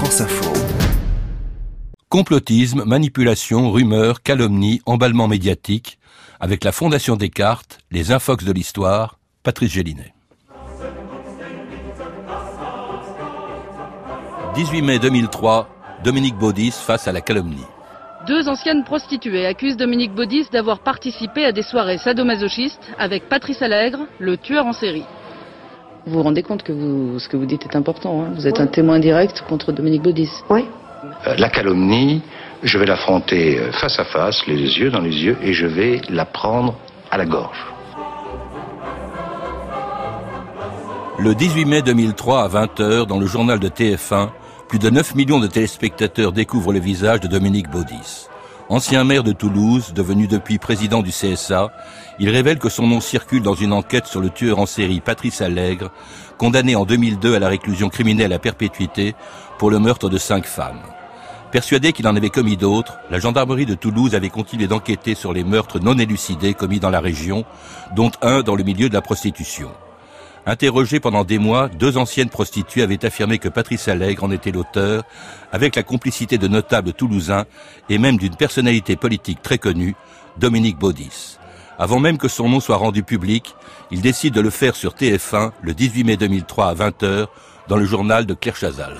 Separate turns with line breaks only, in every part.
France Info.
Complotisme, manipulation, rumeurs, calomnie, emballement médiatique, avec la Fondation Descartes, les infox de l'histoire, Patrice Gélinet. 18 mai 2003, Dominique Baudis face à la calomnie.
Deux anciennes prostituées accusent Dominique Baudis d'avoir participé à des soirées sadomasochistes avec Patrice Allègre, le tueur en série.
Vous vous rendez compte que ce que vous dites est important. Hein vous êtes un témoin direct contre Dominique Baudis.
Oui.
Euh, la calomnie, je vais l'affronter euh, face à face, les yeux dans les yeux, et je vais la prendre à la gorge.
Le 18 mai 2003 à 20h, dans le journal de TF1, plus de 9 millions de téléspectateurs découvrent le visage de Dominique Baudis. Ancien maire de Toulouse, devenu depuis président du CSA, il révèle que son nom circule dans une enquête sur le tueur en série Patrice Allègre, condamné en 2002 à la réclusion criminelle à perpétuité pour le meurtre de cinq femmes. Persuadé qu'il en avait commis d'autres, la gendarmerie de Toulouse avait continué d'enquêter sur les meurtres non élucidés commis dans la région, dont un dans le milieu de la prostitution. Interrogés pendant des mois, deux anciennes prostituées avaient affirmé que Patrice Allègre en était l'auteur, avec la complicité de notables toulousains et même d'une personnalité politique très connue, Dominique Baudis. Avant même que son nom soit rendu public, il décide de le faire sur TF1 le 18 mai 2003 à 20h dans le journal de Claire Chazal.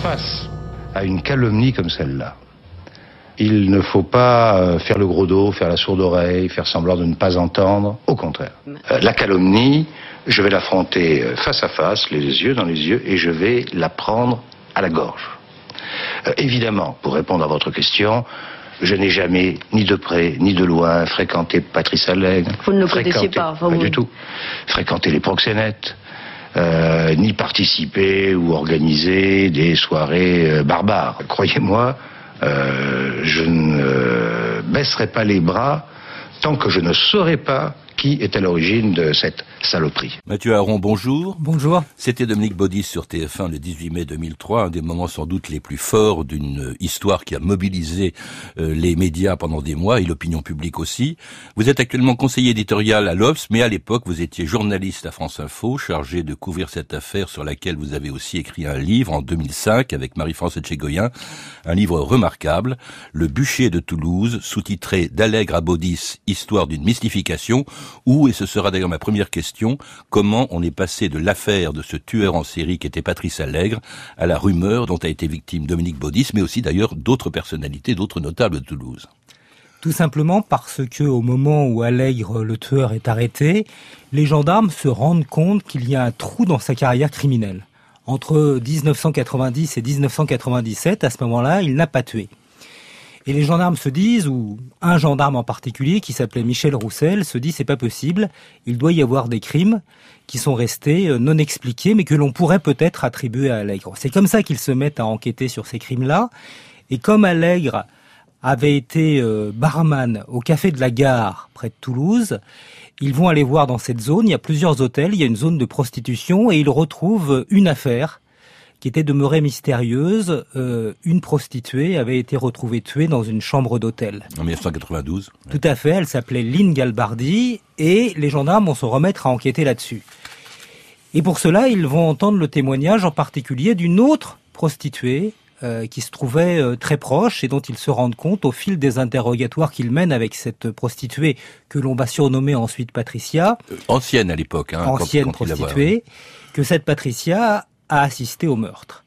Face à une calomnie comme celle-là, il ne faut pas euh, faire le gros dos, faire la sourde oreille, faire semblant de ne pas entendre. Au contraire. Euh, la calomnie, je vais l'affronter euh, face à face, les yeux dans les yeux, et je vais la prendre à la gorge. évidemment, pour répondre à votre question, je n'ai jamais, ni de près, ni de loin, fréquenté Patrice Allègre.
Vous ne le connaissiez pas
Pas du tout. Fréquenté les proxénètes. ni participé ou organisé des soirées barbares. Croyez-moi, euh, je ne baisserai pas les bras tant que je ne saurai pas qui est à l'origine de cette saloperie.
Mathieu Aron, bonjour.
Bonjour.
C'était Dominique Baudis sur TF1 le 18 mai 2003, un des moments sans doute les plus forts d'une histoire qui a mobilisé euh, les médias pendant des mois et l'opinion publique aussi. Vous êtes actuellement conseiller éditorial à l'Obs, mais à l'époque vous étiez journaliste à France Info, chargé de couvrir cette affaire sur laquelle vous avez aussi écrit un livre en 2005 avec Marie-France Etchegoyen, un livre remarquable, Le bûcher de Toulouse, sous-titré d'Allègre à Baudis, histoire d'une mystification, où, et ce sera d'ailleurs ma première question, comment on est passé de l'affaire de ce tueur en série qui était Patrice Allègre à la rumeur dont a été victime Dominique Baudis, mais aussi d'ailleurs d'autres personnalités, d'autres notables de Toulouse.
Tout simplement parce que au moment où Allègre, le tueur, est arrêté, les gendarmes se rendent compte qu'il y a un trou dans sa carrière criminelle. Entre 1990 et 1997, à ce moment-là, il n'a pas tué. Et les gendarmes se disent, ou un gendarme en particulier qui s'appelait Michel Roussel se dit c'est pas possible, il doit y avoir des crimes qui sont restés euh, non expliqués mais que l'on pourrait peut-être attribuer à Allègre. C'est comme ça qu'ils se mettent à enquêter sur ces crimes-là. Et comme Allègre avait été euh, barman au café de la gare près de Toulouse, ils vont aller voir dans cette zone, il y a plusieurs hôtels, il y a une zone de prostitution et ils retrouvent une affaire qui était demeurée mystérieuse. Euh, une prostituée avait été retrouvée tuée dans une chambre d'hôtel.
En 1992
Tout à fait, elle s'appelait Lynn Galbardi, et les gendarmes vont se remettre à enquêter là-dessus. Et pour cela, ils vont entendre le témoignage en particulier d'une autre prostituée euh, qui se trouvait euh, très proche et dont ils se rendent compte au fil des interrogatoires qu'ils mènent avec cette prostituée que l'on va surnommer ensuite Patricia.
ancienne à l'époque. Hein,
ancienne prostituée. Que cette Patricia a assisté au meurtre.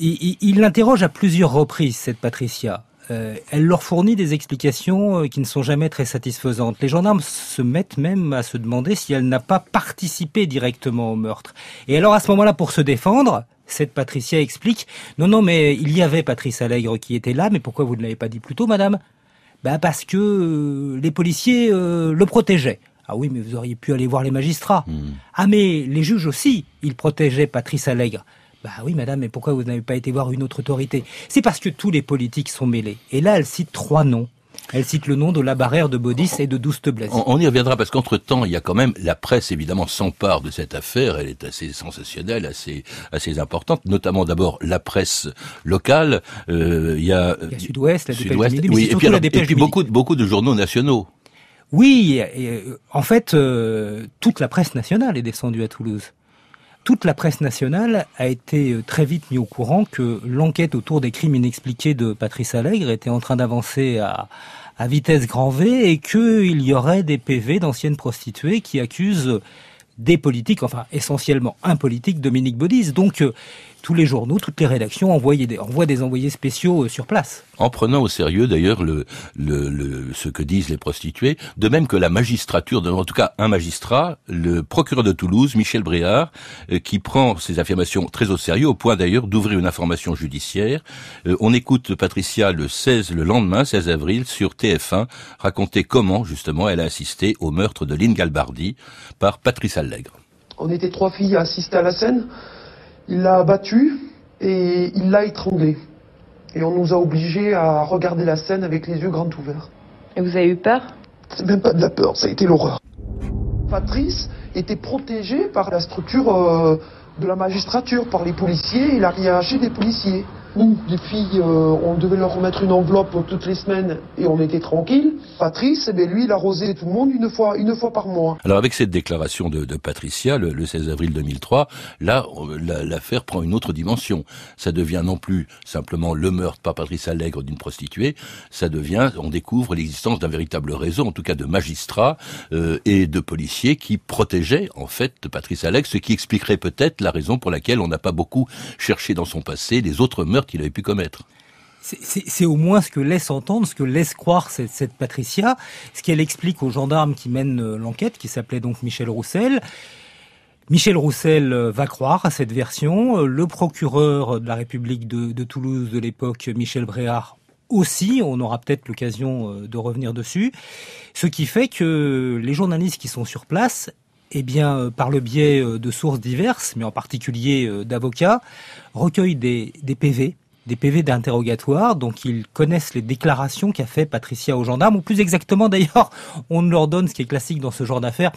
Il l'interroge à plusieurs reprises, cette Patricia. Euh, elle leur fournit des explications euh, qui ne sont jamais très satisfaisantes. Les gendarmes se mettent même à se demander si elle n'a pas participé directement au meurtre. Et alors à ce moment-là, pour se défendre, cette Patricia explique Non, non, mais il y avait Patrice Allègre qui était là, mais pourquoi vous ne l'avez pas dit plus tôt, madame? Ben parce que euh, les policiers le protégeaient. Ah oui, mais vous auriez pu aller voir les magistrats. Hmm. Ah mais les juges aussi, ils protégeaient Patrice Allègre. Bah oui, madame, mais pourquoi vous n'avez pas été voir une autre autorité? C'est parce que tous les politiques sont mêlés. Et là, elle cite trois noms. Elle cite le nom de la barrière de Baudis et de Douste Blaise.
On, y reviendra parce qu'entre-temps, il y a quand même la presse évidemment s'empare de cette affaire. Elle est assez sensationnelle, assez assez importante, notamment d'abord la presse locale.
Euh, il y a, Sud-Ouest, la Sud-Ouest,
oui, et puis, et puis beaucoup beaucoup de journaux nationaux.
Oui, et, en fait, euh, toute la presse nationale est descendue à Toulouse. toute la presse nationale a été euh, très vite mis au courant que l'enquête autour des crimes inexpliqués de Patrice Allègre était en train d'avancer à, à vitesse grand V et qu'il y aurait des PV d'anciennes prostituées qui accusent des politiques, enfin essentiellement un politique, Dominique Baudis. Donc euh, tous les journaux, toutes les rédactions envoient des, envoient des envoyés spéciaux euh, sur place.
En prenant au sérieux d'ailleurs le, le, le, ce que disent les prostituées, de même que la magistrature, en tout cas un magistrat, le procureur de Toulouse, Michel Bréard, euh, qui prend ces affirmations très au sérieux, au point d'ailleurs d'ouvrir une information judiciaire. on écoute Patricia le 16, le lendemain, 16 avril, sur TF1, raconter comment justement elle a assisté au meurtre de Lynn Galbardi par Patrice Allègre.
On était trois filles à assister à la scène. Il l'a abattu et il l'a étranglé. Et on nous a obligés à regarder la scène avec les yeux grands ouverts.
Et vous avez eu peur?
C'est même pas de la peur, ça a été l'horreur. Patrice était protégé par la structure euh, de la magistrature, par les policiers, il a rien haché des policiers. Filles, euh, on devait leur remettre une enveloppe toutes les semaines et on était tranquille. Patrice, eh bien, lui, il arrosait tout le monde une fois, une fois par mois.
Alors avec cette déclaration de, Patricia, le, le, 16 avril 2003, là, l'affaire prend une autre dimension. Ça devient non plus simplement le meurtre par Patrice Allègre d'une prostituée, ça devient, on découvre l'existence d'un véritable réseau, en tout cas de magistrats euh, et de policiers qui protégeaient en fait Patrice Allègre, ce qui expliquerait peut-être la raison pour laquelle on n'a pas beaucoup cherché dans son passé les autres meurtres qu'il avait pu commettre.
C'est au moins ce que laisse entendre, ce que laisse croire cette, Patricia, ce qu'elle explique aux gendarmes qui mènent euh, l'enquête, qui s'appelait donc Michel Roussel. Michel Roussel euh, va croire à cette version. Euh, le procureur de la République de, de Toulouse de l'époque, Michel Bréard, aussi, on aura peut-être l'occasion de revenir dessus, ce qui fait que les journalistes qui sont sur place eh bien, par le biais de sources diverses, mais en particulier d'avocats, recueillent des, PV, des PV d'interrogatoire, donc ils connaissent les déclarations qu'a fait Patricia aux gendarmes, ou plus exactement d'ailleurs, on ne leur donne, ce qui est classique dans ce genre d'affaires,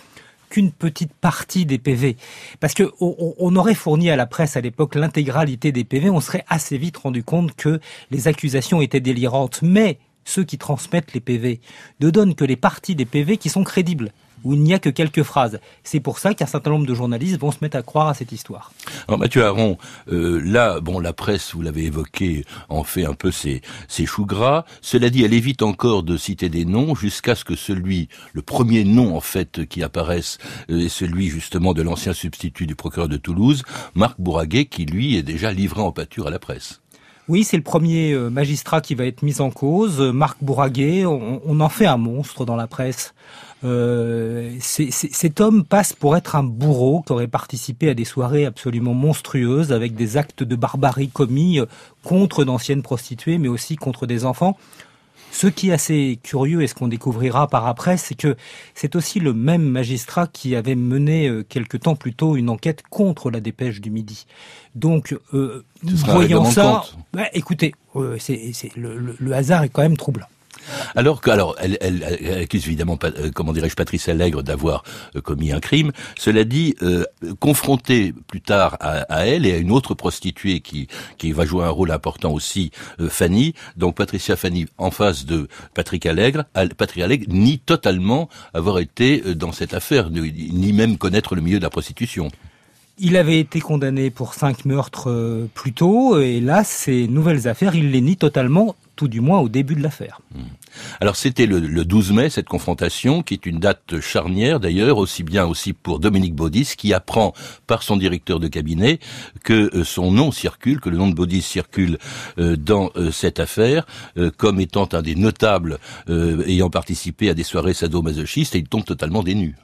qu'une petite partie des PV. Parce que on, aurait fourni à la presse à l'époque l'intégralité des PV, on serait assez vite rendu compte que les accusations étaient délirantes. Mais ceux qui transmettent les PV ne donnent que les parties des PV qui sont crédibles où il n'y a que quelques phrases. C'est pour ça qu'un certain nombre de journalistes vont se mettre à croire à cette histoire.
Alors Mathieu Aron, euh, là, bon, la presse, vous l'avez évoqué, en fait un peu ses, ses choux gras. Cela dit, elle évite encore de citer des noms jusqu'à ce que celui, le premier nom en fait qui apparaisse, euh, est celui justement de l'ancien substitut du procureur de Toulouse, Marc Bourraguet, qui lui est déjà livré en pâture à la presse.
Oui, c'est le premier euh, magistrat qui va être mis en cause. Marc Bourraguet, on, on en fait un monstre dans la presse. Euh, cet homme passe pour être un bourreau qui aurait participé à des soirées absolument monstrueuses avec des actes de barbarie commis euh, contre d'anciennes prostituées, mais aussi contre des enfants. Ce qui est assez curieux et ce qu'on découvrira par après, c'est que c'est aussi le même magistrat qui avait mené euh, quelque temps plus tôt une enquête contre la dépêche du Midi. Donc, euh, voyant ça, bah, écoutez, euh, le, le hasard est quand même troublant.
Alors que, alors, elle, accuse évidemment, euh, comment dirais-je, Patrice Allègre d'avoir euh, commis un crime. Cela dit, euh, confrontée plus tard à, elle et à une autre prostituée qui, qui va jouer un rôle important aussi, Fanny. Donc Patricia Fanny en face de Patrick Allègre. Patrick Allègre nie totalement avoir été dans cette affaire, ni même connaître le milieu de la prostitution.
Il avait été condamné pour cinq meurtres plus tôt, et là, ces nouvelles affaires, il les nie totalement tout du moins au début de l'affaire. Hmm.
Alors c'était le, 12 mai cette confrontation, qui est une date charnière d'ailleurs, aussi bien aussi pour Dominique Baudis, qui apprend par son directeur de cabinet que euh, son nom circule, que le nom de Baudis circule euh, dans euh, cette affaire, comme étant un des notables ayant participé à des soirées sadomasochistes, et il tombe totalement dénu.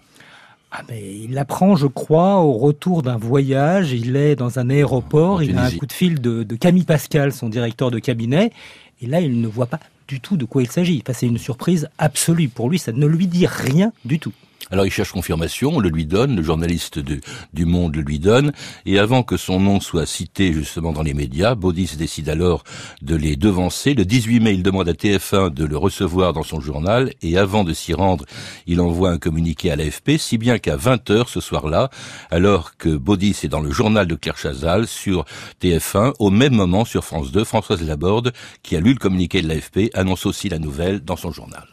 Ah mais il l'apprend, je crois, au retour d'un voyage. Il est dans un aéroport. Il a un coup de fil de, de Camille Pascal, son directeur de cabinet, et là, il ne voit pas du tout de quoi il s'agit. Enfin, c'est une surprise absolue. Pour lui, ça ne lui dit rien du tout.
Alors il cherche confirmation, on le lui donne, le journaliste du Monde le lui donne, et avant que son nom soit cité justement dans les médias, Baudis décide alors de les devancer. Le 18 mai, il demande à TF1 de le recevoir dans son journal, et avant de s'y rendre, il envoie un communiqué à l'AFP, si bien qu'à 20h ce soir-là, alors que Baudis est dans le journal de Claire Chazal sur TF1, au même moment sur France 2, Françoise Laborde, qui a lu le communiqué de l'AFP, annonce aussi la nouvelle dans son journal.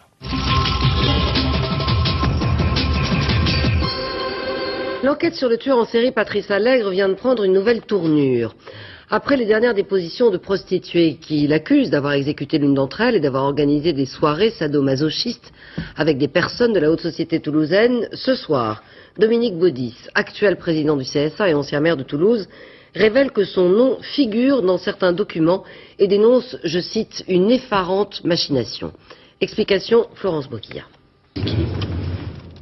L'enquête sur le tueur en série Patrice Allègre vient de prendre une nouvelle tournure. Après les dernières dépositions de prostituées qui l'accusent d'avoir exécuté l'une d'entre elles et d'avoir organisé des soirées sadomasochistes avec des personnes de la haute société toulousaine, ce soir, Dominique Baudis, actuel président du CSA et ancien maire de Toulouse, révèle que son nom figure dans certains documents et dénonce, je cite, une effarante machination. Explication Florence Boquilla.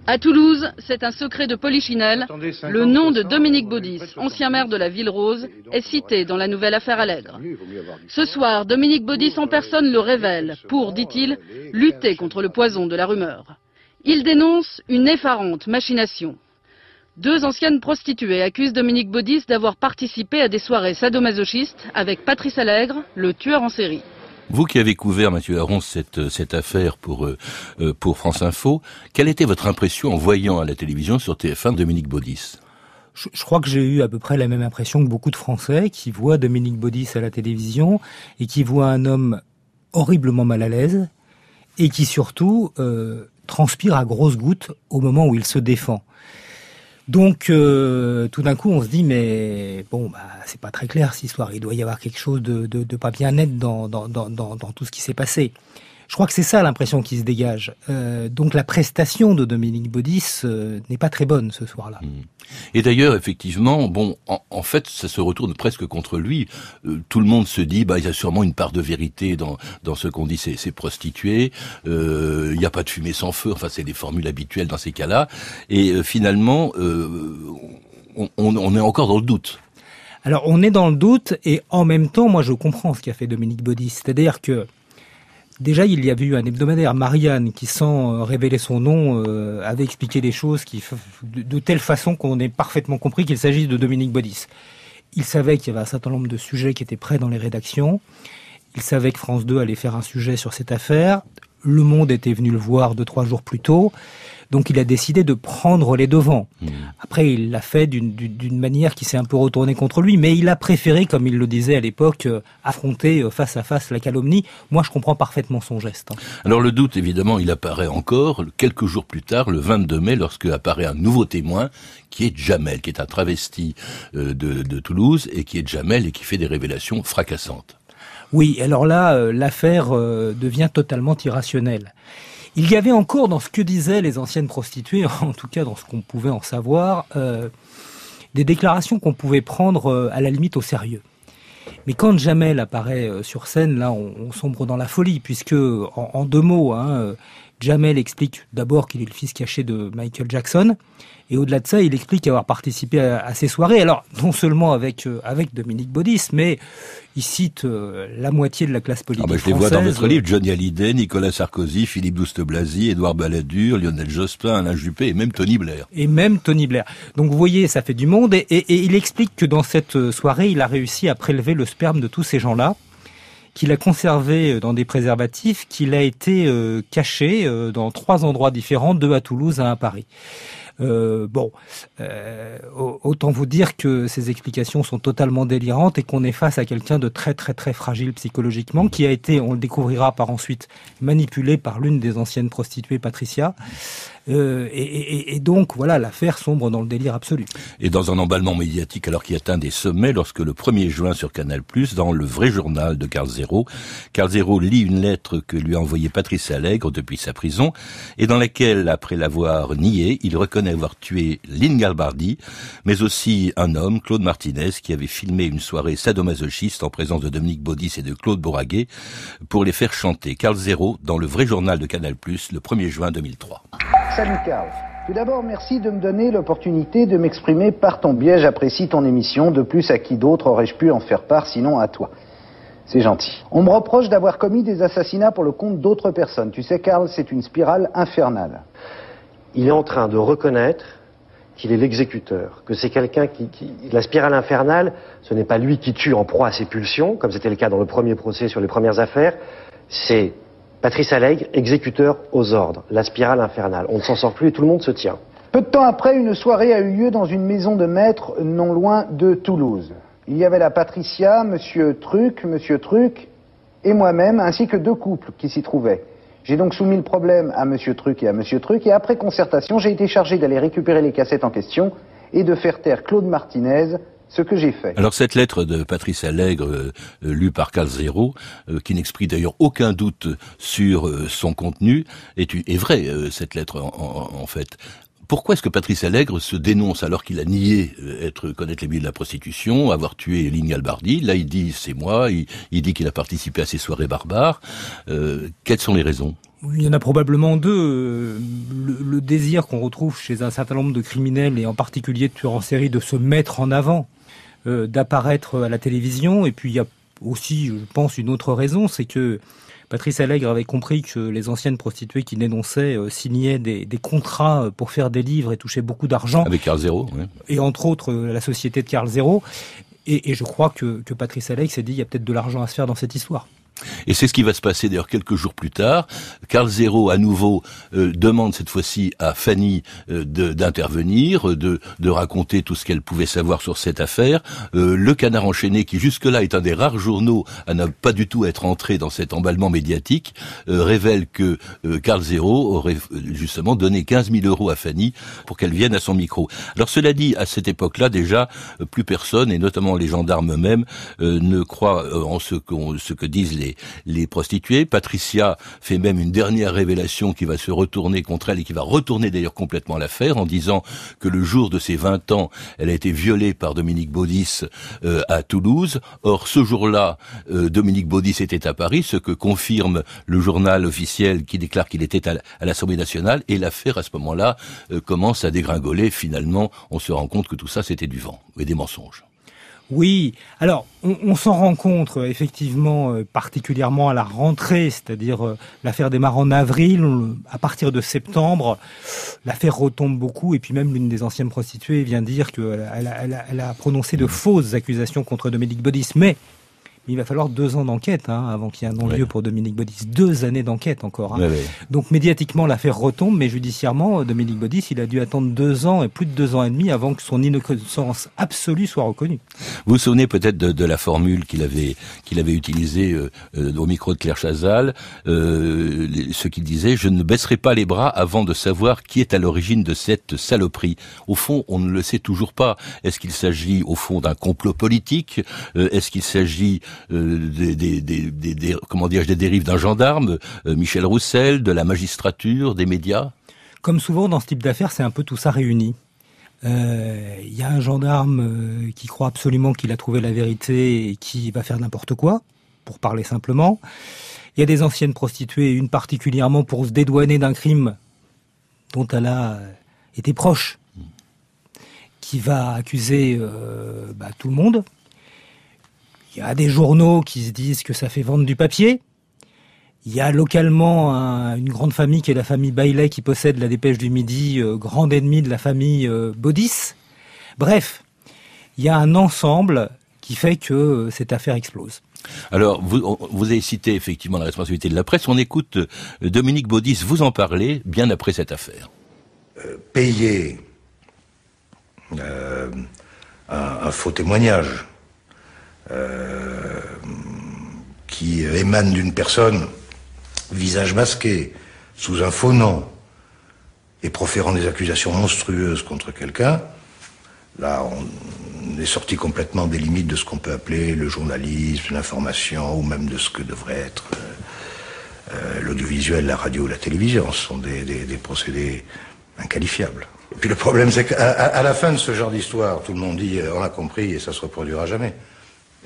À Toulouse, c'est un secret de polichinelle. Le nom de Dominique Baudis, ancien maire de la Ville Rose, est cité dans la nouvelle affaire Allègre. Ce soir, Dominique Baudis en personne le révèle pour, dit-il, lutter contre le poison de la rumeur. Il dénonce une effarante machination. Deux anciennes prostituées accusent Dominique Baudis d'avoir participé à des soirées sadomasochistes avec Patrice Allègre, le tueur en série.
Vous qui avez couvert, Mathieu Aron, cette, cette affaire pour, euh, euh, pour France Info, quelle était votre impression en voyant à la télévision sur TF1 Dominique Baudis?
Je, crois que j'ai eu à peu près la même impression que beaucoup de Français qui voient Dominique Baudis à la télévision et qui voient un homme horriblement mal à l'aise et qui surtout euh, transpire à grosses gouttes au moment où il se défend. Donc euh, tout d'un coup, on se dit mais bon, bah c'est pas très clair cette histoire. Il doit y avoir quelque chose de, de, pas bien net dans, dans, dans, dans, tout ce qui s'est passé. Je crois que c'est ça l'impression qui se dégage. Euh, donc la prestation de Dominique Baudis euh, n'est pas très bonne ce soir-là. Mmh.
Et d'ailleurs, effectivement, bon, en, fait, ça se retourne presque contre lui. Euh, tout le monde se dit, bah, il y a sûrement une part de vérité dans, dans ce qu'on dit, c'est prostituées. Euh, il n'y a pas de fumée sans feu. Enfin, c'est des formules habituelles dans ces cas-là. Et finalement, on, on est encore dans le doute.
Alors, on est dans le doute, et en même temps, moi, je comprends ce qu'a fait Dominique Baudis. C'est-à-dire que Déjà, il y avait eu un hebdomadaire, Marianne, qui sans euh, révéler son nom euh, avait expliqué des choses de, telle façon qu'on ait parfaitement compris qu'il s'agit de Dominique Baudis. Il savait qu'il y avait un certain nombre de sujets qui étaient prêts dans les rédactions. Il savait que France 2 allait faire un sujet sur cette affaire. Le Monde était venu le voir deux, trois jours plus tôt. Donc il a décidé de prendre les devants. Hmm. Après, il l'a fait d'une manière qui s'est un peu retournée contre lui, mais il a préféré, comme il le disait à l'époque, euh, affronter euh, face à face la calomnie. Moi, je comprends parfaitement son geste. Hein.
Alors le doute, évidemment, il apparaît encore quelques jours plus tard, le 22 mai, lorsque apparaît un nouveau témoin qui est Jamel, qui est un travesti euh, de, de Toulouse et qui est Jamel et qui fait des révélations fracassantes.
Oui, alors là, l'affaire devient totalement irrationnelle. Il y avait encore dans ce que disaient les anciennes prostituées, en tout cas dans ce qu'on pouvait en savoir, euh, des déclarations qu'on pouvait prendre euh, à la limite au sérieux. Mais quand Jamel apparaît euh, sur scène, là, on, sombre dans la folie, puisque en, deux mots, hein, Jamel explique d'abord qu'il est le fils caché de Michael Jackson, et au-delà de ça, il explique avoir participé à, ces soirées. Alors, non seulement avec, euh, avec Dominique Baudis, mais il cite euh, la moitié de la classe politique ah bah,
Je les vois dans votre livre, Johnny Hallyday, Nicolas Sarkozy, Philippe Douste-Blazy, Édouard Balladur, Lionel Jospin, Alain Juppé et même Tony Blair.
Et même Tony Blair. Donc vous voyez, ça fait du monde. Et, et il explique que dans cette euh, soirée, il a réussi à prélever le sperme de tous ces gens-là qu'il a conservé dans des préservatifs, qu'il a été caché dans trois endroits différents, deux à Toulouse, un à Paris. Euh, bon, euh, autant vous dire que ces explications sont totalement délirantes et qu'on est face à quelqu'un de très très très fragile psychologiquement, qui a été, on le découvrira par ensuite, manipulé par l'une des anciennes prostituées, Patricia. Euh, et, donc, voilà, l'affaire sombre dans le délire absolu.
Et dans un emballement médiatique alors qui atteint des sommets, lorsque le 1er juin sur Canal+, dans le vrai journal de Carl Zero, Carl Zero lit une lettre que lui a envoyée Patrice Allègre depuis sa prison, et dans laquelle, après l'avoir nié, il reconnaît avoir tué Lynn Galbardi, mais aussi un homme, Claude Martinez, qui avait filmé une soirée sadomasochiste en présence de Dominique Baudis et de Claude Bourraguet pour les faire chanter. Carl Zero dans le vrai journal de Canal+, le 1er juin 2003.
Salut Carl. Tout d'abord, merci de me donner l'opportunité de m'exprimer par ton biais. J'apprécie ton émission. De plus, à qui d'autre aurais-je pu en faire part sinon à toi? C'est gentil. On me reproche d'avoir commis des assassinats pour le compte d'autres personnes. Tu sais, Carl, c'est une spirale infernale.
Il est en train de reconnaître qu'il est l'exécuteur, que c'est quelqu'un qui, La spirale infernale, ce n'est pas lui qui tue en proie à ses pulsions, comme c'était le cas dans le premier procès sur les premières affaires, c'est Patrice Allègre, exécuteur aux ordres, la spirale infernale. On ne s'en sort plus et tout le monde se tient.
Peu de temps après, une soirée a eu lieu dans une maison de maître non loin de Toulouse. Il y avait la Patricia, Monsieur Truc, Monsieur Truc et moi-même, ainsi que deux couples qui s'y trouvaient. J'ai donc soumis le problème à Monsieur Truc et à Monsieur Truc, et après concertation, j'ai été chargé d'aller récupérer les cassettes en question et de faire taire Claude Martinez, ce que j'ai fait.
Alors cette lettre de Patrice Allègre, euh, euh, lue par Carl Zéro, euh, qui n'exprime d'ailleurs aucun doute sur son contenu, est, est vraie, cette lettre en, fait. Pourquoi est-ce que Patrice Allègre se dénonce alors qu'il a nié être connaître les milieux de la prostitution, avoir tué Ligne Albardi Là, il dit c'est moi. Il, dit qu'il a participé à ces soirées barbares. quelles sont les raisons?
Il y en a probablement deux. Le, désir qu'on retrouve chez un certain nombre de criminels, et en particulier de tueurs en série, de se mettre en avant, euh, d'apparaître à la télévision. Et puis il y a aussi, je pense, une autre raison, c'est que Patrice Allègre avait compris que les anciennes prostituées qui dénonçaient euh, signaient des, contrats pour faire des livres et touchaient beaucoup d'argent.
Avec Carl Zéro, oui.
Et entre autres, la société de Carl Zéro. Et, je crois que, que Patrice Allègre s'est dit, il y a peut-être de l'argent à se faire dans cette histoire.
Et c'est ce qui va se passer d'ailleurs quelques jours plus tard. Carl Zéro, à nouveau, euh, demande cette fois-ci à Fanny euh, d'intervenir, de, de, raconter tout ce qu'elle pouvait savoir sur cette affaire. Euh, le Canard enchaîné, qui jusque-là est un des rares journaux à ne pas du tout être entré dans cet emballement médiatique, révèle que Carl Zéro aurait justement donné 15 000 euros à Fanny pour qu'elle vienne à son micro. Alors cela dit, à cette époque-là, déjà, plus personne, et notamment les gendarmes eux-mêmes, ne croient en ce, ce que disent les les, prostituées. Patricia fait même une dernière révélation qui va se retourner contre elle et qui va retourner d'ailleurs complètement l'affaire en disant que le jour de ses 20 ans, elle a été violée par Dominique Baudis euh, à Toulouse. Or, ce jour-là, euh, Dominique Baudis était à Paris, ce que confirme le journal officiel qui déclare qu'il était à l'Assemblée nationale et l'affaire à ce moment-là euh, commence à dégringoler. Finalement, on se rend compte que tout ça c'était du vent et des mensonges.
Oui, alors on, s'en rend compte euh, effectivement euh, particulièrement à la rentrée, c'est-à-dire euh, l'affaire démarre en avril, à partir de septembre, l'affaire retombe beaucoup et puis même l'une des anciennes prostituées vient dire qu'elle elle a, prononcé de fausses accusations contre Dominique Bodis, mais il va falloir deux ans d'enquête hein, avant qu'il y ait un non-lieu pour Dominique Baudis. Deux années d'enquête encore. Hein. Donc médiatiquement, l'affaire retombe, mais judiciairement, Dominique Baudis, il a dû attendre deux ans et plus de deux ans et demi avant que son innocence absolue soit reconnue.
Vous vous souvenez peut-être de, la formule qu'il avait qu'il avait utilisée euh, euh, au micro de Claire Chazal, euh, ce qu'il disait je ne baisserai pas les bras avant de savoir qui est à l'origine de cette saloperie. Au fond, on ne le sait toujours pas. Est-ce qu'il s'agit au fond d'un complot politique? Est-ce qu'il s'agit euh, des, des, des, comment dire, des dérives d'un gendarme, euh, Michel Roussel, de la magistrature, des médias?
Comme souvent dans ce type d'affaires, c'est un peu tout ça réuni. Il euh, y a un gendarme qui croit absolument qu'il a trouvé la vérité et qui va faire n'importe quoi, pour parler simplement. Il y a des anciennes prostituées, une particulièrement pour se dédouaner d'un crime dont elle a été proche, qui va accuser bah, tout le monde, il y a des journaux qui se disent que ça fait vendre du papier. Il y a localement une grande famille qui est la famille Bailey qui possède la Dépêche du Midi, euh, grande ennemie de la famille euh, Baudis. Bref, il y a un ensemble qui fait que euh, cette affaire explose.
Alors, vous, vous avez cité effectivement la responsabilité de la presse. On écoute Dominique Baudis vous en parler bien après cette affaire.
payer un, faux témoignage euh, qui émane d'une personne, visage masqué, sous un faux nom, et proférant des accusations monstrueuses contre quelqu'un, là, on est sorti complètement des limites de ce qu'on peut appeler le journalisme, l'information, ou même de ce que devrait être euh, euh, l'audiovisuel, la radio, la télévision. Ce sont des, procédés inqualifiables. Et puis le problème, c'est qu'à la fin de ce genre d'histoire, tout le monde dit on a compris et ça se reproduira jamais.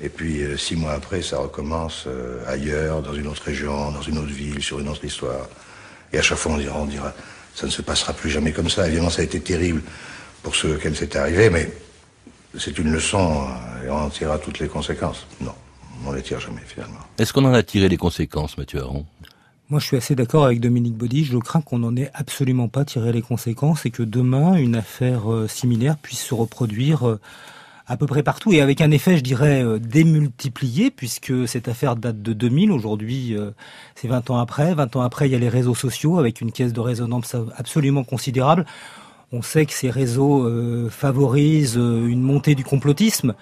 Et puis euh, six mois après, ça recommence euh, ailleurs, dans une autre région, dans une autre ville, sur une autre histoire. Et à chaque fois, on dira, on dira, ça ne se passera plus jamais comme ça. Évidemment, ça a été terrible pour ceux auxquels c'est arrivé, mais c'est une leçon euh, et on en tirera toutes les conséquences. Non, on ne les tire jamais finalement.
Est-ce qu'on en a tiré les conséquences, Mathieu Aron?
Moi, je suis assez d'accord avec Dominique Baudy. Je crains qu'on n'en ait absolument pas tiré les conséquences et que demain, une affaire similaire puisse se reproduire à peu près partout et avec un effet, je dirais, euh, démultiplié puisque cette affaire date de 2000. Aujourd'hui, euh, c'est 20 ans après. 20 ans après, il y a les réseaux sociaux avec une caisse de résonance absolument considérable. On sait que ces réseaux euh, favorisent une montée du complotisme.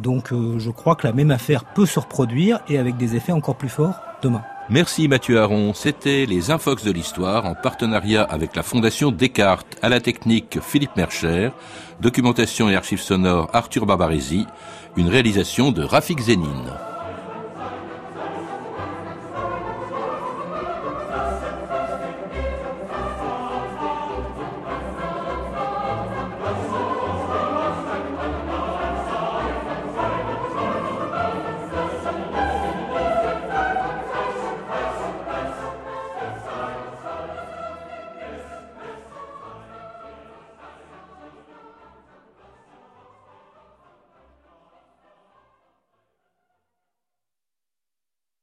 Donc je crois que la même affaire peut se reproduire et avec des effets encore plus forts demain.
Merci Mathieu Aron. C'était les Infox de l'Histoire en partenariat avec la Fondation Descartes à la technique Philippe Mercher, documentation et archives sonores Arthur Barbaresi, une réalisation de Rafik Zénine.